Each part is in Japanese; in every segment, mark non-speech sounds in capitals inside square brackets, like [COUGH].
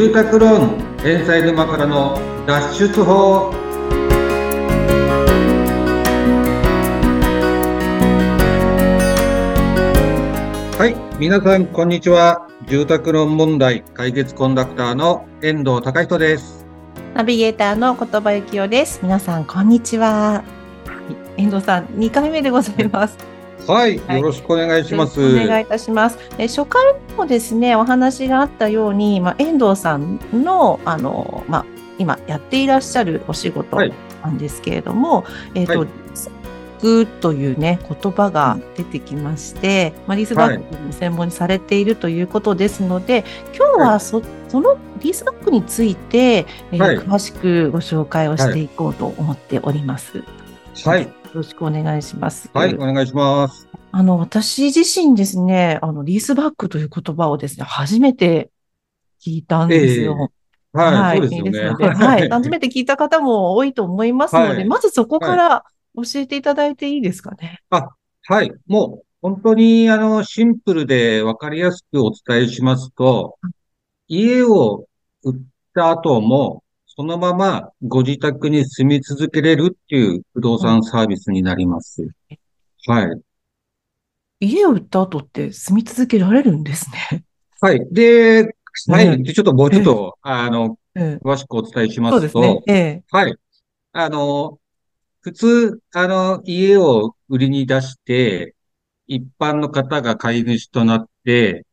住宅ローン返済沼からの脱出法はい皆さんこんにちは住宅ローン問題解決コンダクターの遠藤隆人ですナビゲーターの言葉幸男です。皆さん、こんにちは。遠藤さん、2回目でございます。はい、はい。よろしくお願いします。お願いいたします。え初回もですね、お話があったように、まあ、遠藤さんの、あの、まあ、今やっていらっしゃるお仕事はい。なんですけれども、えっ、と、はい。というね、言葉が出てきまして、まあ、リースバックの専門にされているということですので、今日はそそのリースバックについて、えーはい。詳しくご紹介をしていこうと思っております。はいよろしくお願いします。はいお願いしますあの、私自身ですね、あの、リースバックという言葉をですね、初めて聞いたんですよ。はい、そうですよねので [LAUGHS] はい。初めて聞いた方も多いと思いますので、はいまずそこから教えていただいていいですかね？はい。もう、本当に、あの、シンプルで分かりやすくお伝えしますと、家を売った後も、そのままご自宅に住み続けれるっていう不動産サービスになります。はい。家を売った後って住み続けられるんですね。はい。で、はうんい。でちょっともうちょっと、あの、ええ詳しくお伝えしまそうですすねと。、ええ。はい。あの、普通、あの、家を売りに出して、一般の方が買い主となって、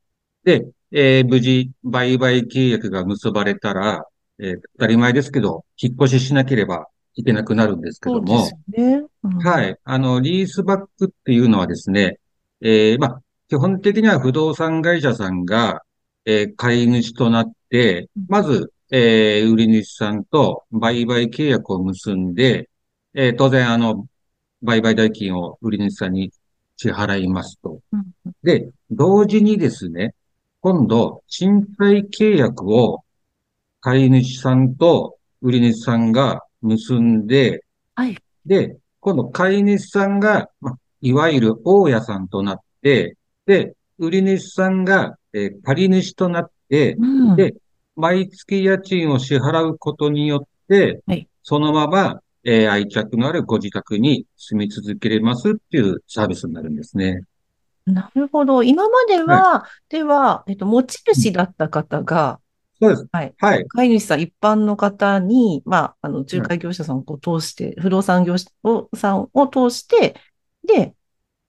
で、えー無事、売買契約が結ばれたら、えー当たり前ですけど、引っ越ししなければいけなくなるんですけどもそうです、よね。うんはい。あの、リースバックっていうのはですね、えーまあ、基本的には不動産会社さんが、えー買い主となってうん、まず、えー売り主さんと売買契約を結んで、えー当然、あの、売買代金を売り主さんに支払いますと。うんで、同時にですね、今度、賃貸契約を買い主さんと売り主さんが結んで、はい。で、今度買い主さんが、まあ、いわゆる大家さんとなって、で、売り主さんが、えー借り主となって、うんで毎月家賃を支払うことによって、はいそのまま、えー愛着のあるご自宅に住み続けれますっていうサービスになるんですね。なるほど。今までは、では、えっと、持ち主だった方が、そうです。はい。はい。飼い主さん、一般の方に、まあ、あの、仲介業者さんを通して、不動産業者をさんを通して、で、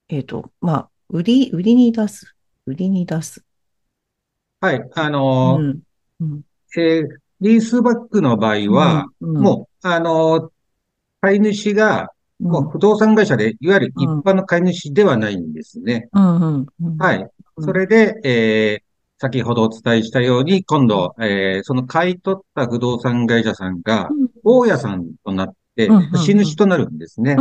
えっと、まあ、売り、売りに出す。売りに出す。はい。あのーうん。うん。えーリースバックの場合は、うん、もう、あのー買い主が、うん、もう不動産会社で、いわゆる一般の買い主ではないんですね。うん、うん、うん。。はいい。それで、えー先ほどお伝えしたように、今度、えーその買い取った不動産会社さんが、大家さんとなって死主となるんですね。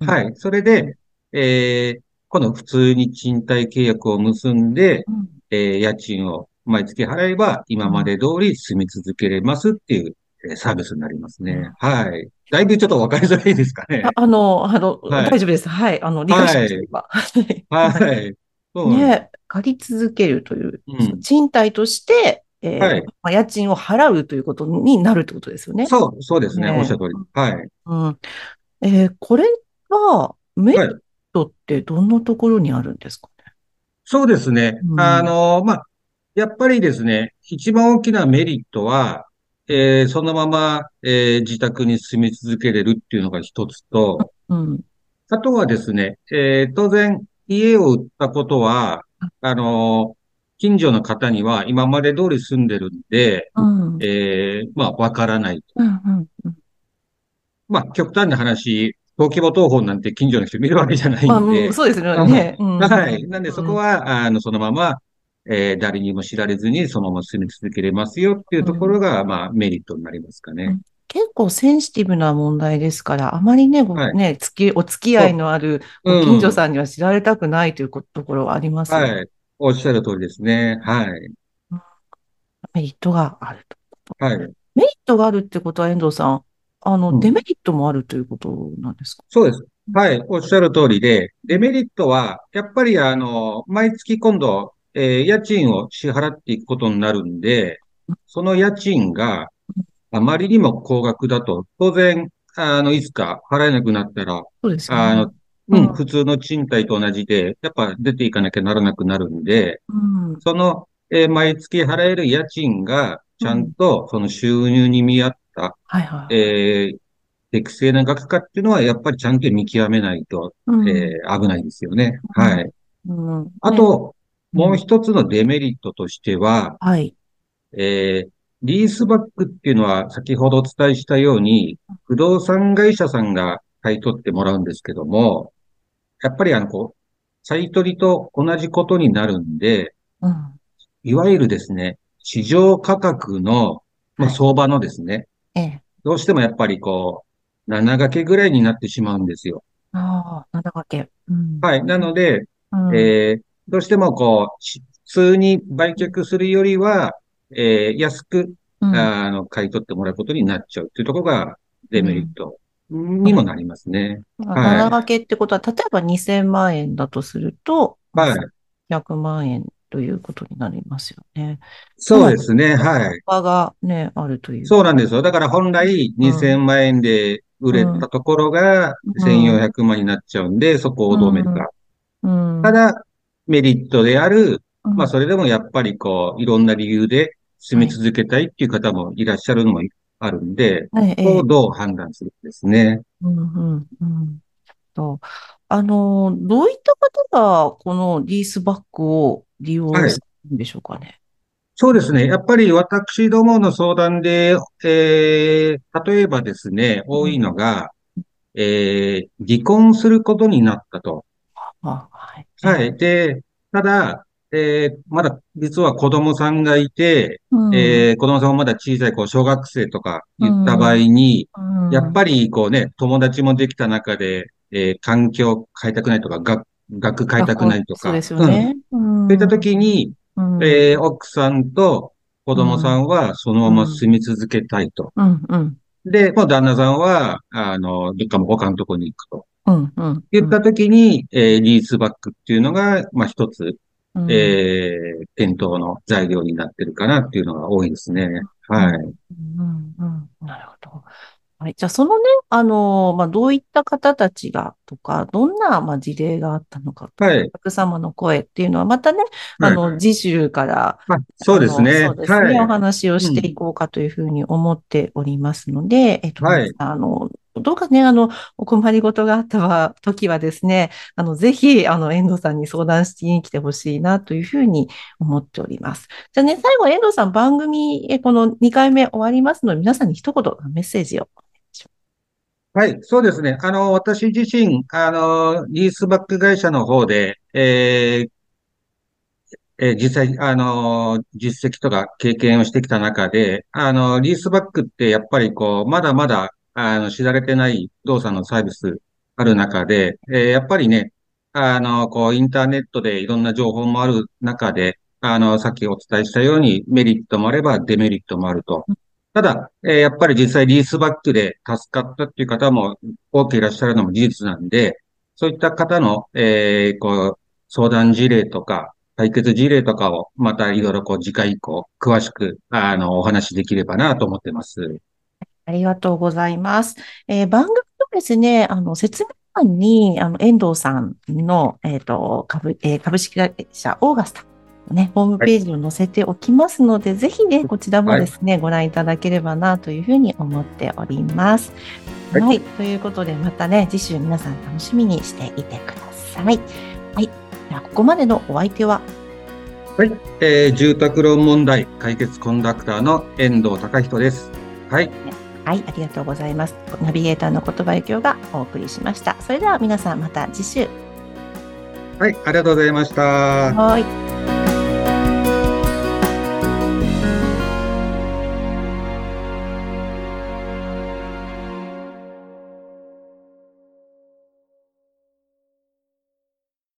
はい。それで、えー今度普通に賃貸契約を結んで、うん、えー家賃を毎月払えば、今まで通り住み続けれますっていうえーサービスになりますね。はい。だいぶちょっとわかりづらいですかねあ。あの、あの、はい大丈夫です。はい。あの、理解しまし。[LAUGHS] はい。はい。そうね、借り続けるという、うん賃貸として、えーはいまあ、家賃を払うということになるってことですよね。そう、そうですね。ねおっしゃる通り。はい。うん。えーこれは、メリはいットってどんなところにあるんですかね？そうですね。うんあの、まあ、やっぱりですね、一番大きなメリットは、えーそのまま、えー自宅に住み続けれるっていうのが一つと、うん。あとはですね、えー当然、家を売ったことは、あの、近所の方には今まで通り住んでるんで、うん。えーまあ、わからない。うん。うん。うんまあ、極端な話、登記簿謄本なんて近所の人見るわけじゃないまあ、んでうん、そうですよね。うんはい。なんで、そこは、あの、そのまま、えー誰にも知られずに、そのまま住み続けれますよっていうところが、まあ、メリットになりますかね。結構センシティブな問題ですから、あまりね、ごはいね、お付き合いのあるうんご近所さんには知られたくないということころはありますよね。はい。おっしゃる通りですね。はい。メリットがあると。はい。メリットがあるってことは、遠藤さん、あの、うんデメリットもあるということなんですか？そうです。はい。おっしゃる通りで、デメリットは、やっぱり、あの、毎月今度、えー家賃を支払っていくことになるんで、その家賃があまりにも高額だと、当然、あの、いつか払えなくなったら、そうですよね。あの、ううんん、普通の賃貸と同じで、やっぱ出ていかなきゃならなくなるんで、うん。その、えー毎月払える家賃が、ちゃんとその収入に見合った、はいはい。えー適正な額かっていうのは、やっぱりちゃんと見極めないと、うんえー危ないですよね。うんはい。うんねあと、うんもう一つのデメリットとしては、はい。えーリースバックっていうのは先ほどお伝えしたように、不動産会社さんが買い取ってもらうんですけども、やっぱりあの、こう、買い取りと同じことになるんで、うん。いわゆるですね、市場価格の、まあ、はい相場のですね、ええ。どうしてもやっぱりこう、7掛けぐらいになってしまうんですよ。ああ、七掛け。うん。はい。なので、うん。えーどうしてもこう、し普通に売却するよりは、えー安く、うんあの、買い取ってもらうことになっちゃうっていうところがデメリットにもなりますね。七掛けってことは、例えば2000万円だとすると、はい。100万円ということになりますよね。そうですね。はい。場がね、あるという。そうなんですよ。だから本来2000万円で売れたところがうん1400万になっちゃうんで、そこをどうめるか。うん。ただ、メリットである、うん、まあそれでもやっぱりこう、いろんな理由で住み続けたいっていう方もいらっしゃるのもあるんで、ええ、ここをどう判断するかですね。うんうんうんと、あの、どういった方がこのリースバックを利用はいするんでしょうかね？そうですね。やっぱり私どもの相談で、えー、例えばですね、多いのが、えー、離婚することになったと。あ、はい。はい。で、ただ、えー、まだ実は子供さんがいて、うん。えー、子供さんもまだ小さい、こう、小学生とか言った場合に、うん。やっぱりこうね、友達もできた中で、えー、環境変えたくないとか、学、学変えたくないとか。そうですよね。うん。うん。そういった時に、うん。えー、奥さんと子供さんはそのまま住み続けたいと。うん。うん。で、もう旦那さんは、あの、どっかも他のとこに行くと。うん。うん。言った時に、えー、リースバックっていうのが、まあ一つ、うんえー、検討の材料になってるかなっていうのが多いですね。はい。うんうんなるほど。はい。じゃあ、そのね、あの、まあ、どういった方たちがとか、どんな、まあ、事例があったのかとか、はいお客様の声っていうのは、またね、はいあの、次週から、あそうですね。そうですね、おはい。話をしていこうかというふうに思っておりますので、えっと、あの、どうかね、あの、お困りごとがあったわ時はですね、あの、ぜひ、あの、遠藤さんに相談しに来てほしいなというふうに思っております。じゃあね、最後、遠藤さん、番組、この2回目終わりますので、皆さんに一言メッセージを。はい、そうですね。あの、私自身、あの、リースバック会社の方で、えーえー実際、あの、実績とか経験をしてきた中で、あの、リースバックってやっぱりこう、まだまだ、あの、知られてない不動産のサービスある中で、えーやっぱりね、あの、こう、インターネットでいろんな情報もある中で、あの、さっきお伝えしたようにメリットもあればデメリットもあると。ただ、えーやっぱり実際リースバックで助かったっていう方も多くいらっしゃるのも事実なんで、そういった方の、えーこう、相談事例とか、解決事例とかを、またいろいろこう、次回以降、詳しく、あの、お話しできればなと思ってます。ありがとうございます。えー番組のですね、あの、説明欄に、あの、遠藤さんの、えっと、株、えー株式会社オーガスタのね、ホームページを載せておきますので、ぜひね、こちらもですね、ご覧いただければなというふうに思っております。は。はいいということで、またね、次週皆さん楽しみにしていてください。はい。では、ここまでのお相手は、はい。えー住宅ローン問題解決コンダクターの遠藤隆人です。はい。はい、ありがとうございます。ナビゲーターの言葉由紀夫がお送りしました。それでは皆さんまた次週。はい。ありがとうございました。はい。